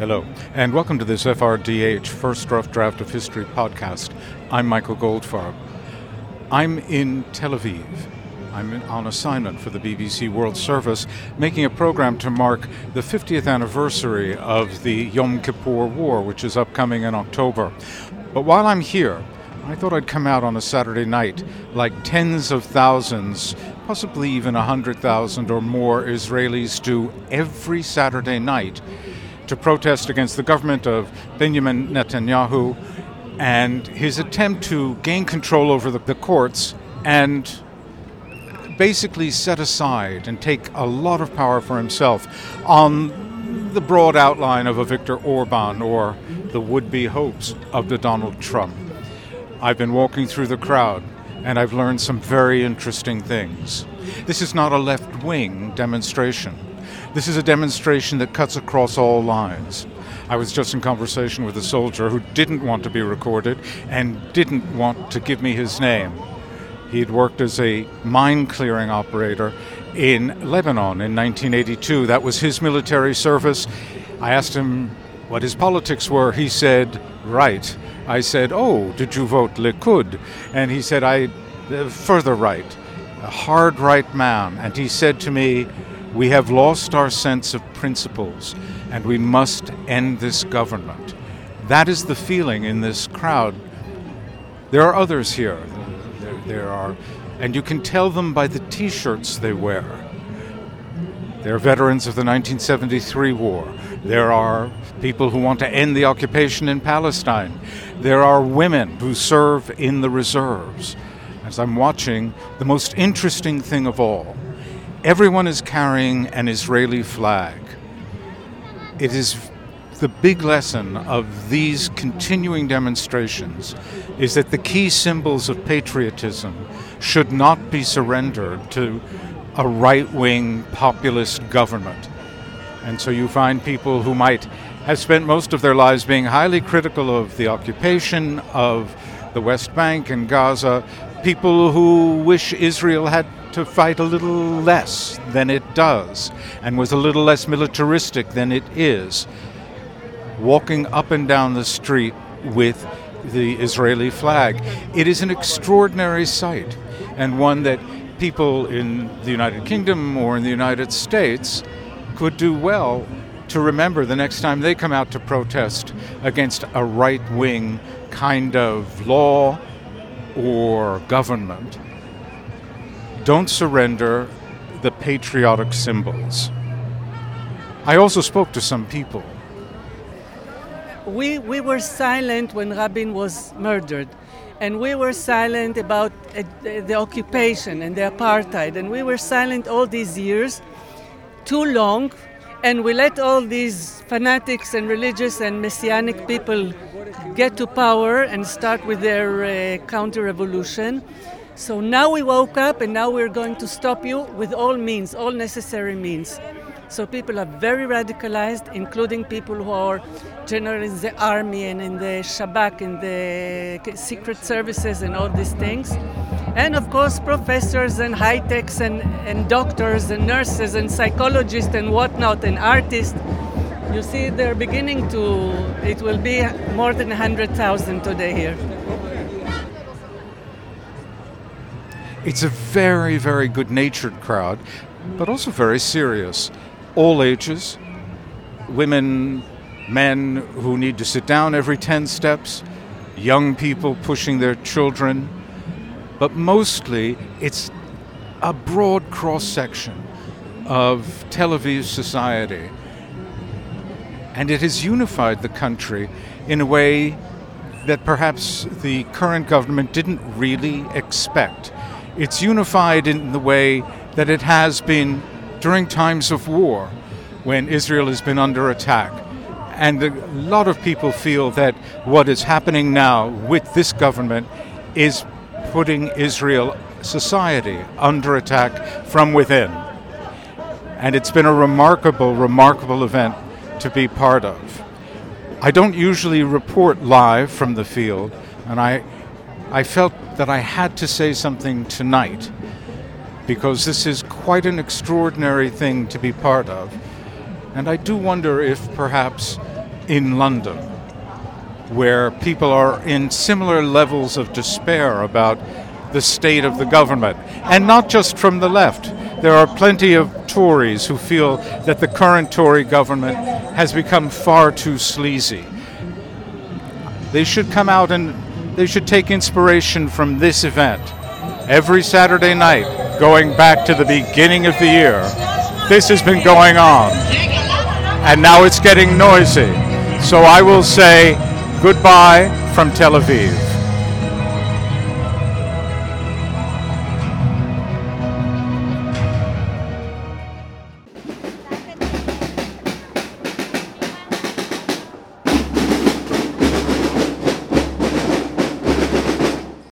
Hello, and welcome to this FRDH First Rough Draft of History podcast. I'm Michael Goldfarb. I'm in Tel Aviv. I'm on assignment for the BBC World Service, making a program to mark the 50th anniversary of the Yom Kippur War, which is upcoming in October. But while I'm here, I thought I'd come out on a Saturday night, like tens of thousands, possibly even a hundred thousand or more Israelis do every Saturday night, to protest against the government of Benjamin Netanyahu and his attempt to gain control over the, the courts and basically set aside and take a lot of power for himself on the broad outline of a Viktor Orban or the would be hopes of the Donald Trump. I've been walking through the crowd and I've learned some very interesting things. This is not a left wing demonstration. This is a demonstration that cuts across all lines. I was just in conversation with a soldier who didn't want to be recorded and didn't want to give me his name. He'd worked as a mine clearing operator in Lebanon in 1982. That was his military service. I asked him what his politics were. He said, right. I said, oh, did you vote Likud? And he said, I, uh, further right, a hard right man. And he said to me, we have lost our sense of principles and we must end this government. That is the feeling in this crowd. There are others here. There, there are, and you can tell them by the t shirts they wear. They're veterans of the 1973 war. There are people who want to end the occupation in Palestine. There are women who serve in the reserves. As I'm watching, the most interesting thing of all, everyone is carrying an Israeli flag. It is the big lesson of these continuing demonstrations is that the key symbols of patriotism should not be surrendered to a right wing populist government. And so you find people who might have spent most of their lives being highly critical of the occupation of the West Bank and Gaza, people who wish Israel had to fight a little less than it does and was a little less militaristic than it is, walking up and down the street with the Israeli flag. It is an extraordinary sight and one that people in the United Kingdom or in the United States could do well to remember the next time they come out to protest against a right wing kind of law or government. Don't surrender the patriotic symbols. I also spoke to some people. We, we were silent when Rabin was murdered and we were silent about uh, the occupation and the apartheid, and we were silent all these years, too long, and we let all these fanatics and religious and messianic people get to power and start with their uh, counter revolution. So now we woke up, and now we're going to stop you with all means, all necessary means. So people are very radicalized, including people who are generally in the army and in the Shabak, in the secret services and all these things. And of course, professors and high techs and, and doctors and nurses and psychologists and whatnot and artists. You see, they're beginning to, it will be more than 100,000 today here. It's a very, very good natured crowd, but also very serious all ages, women, men who need to sit down every 10 steps, young people pushing their children, but mostly it's a broad cross section of Tel Aviv society. And it has unified the country in a way that perhaps the current government didn't really expect. It's unified in the way that it has been during times of war when Israel has been under attack. And a lot of people feel that what is happening now with this government is putting Israel society under attack from within. And it's been a remarkable, remarkable event to be part of. I don't usually report live from the field, and I, I felt that I had to say something tonight because this is quite an extraordinary thing to be part of. And I do wonder if perhaps in London, where people are in similar levels of despair about the state of the government. And not just from the left. There are plenty of Tories who feel that the current Tory government has become far too sleazy. They should come out and they should take inspiration from this event. Every Saturday night, going back to the beginning of the year, this has been going on. And now it's getting noisy. So I will say goodbye from Tel Aviv.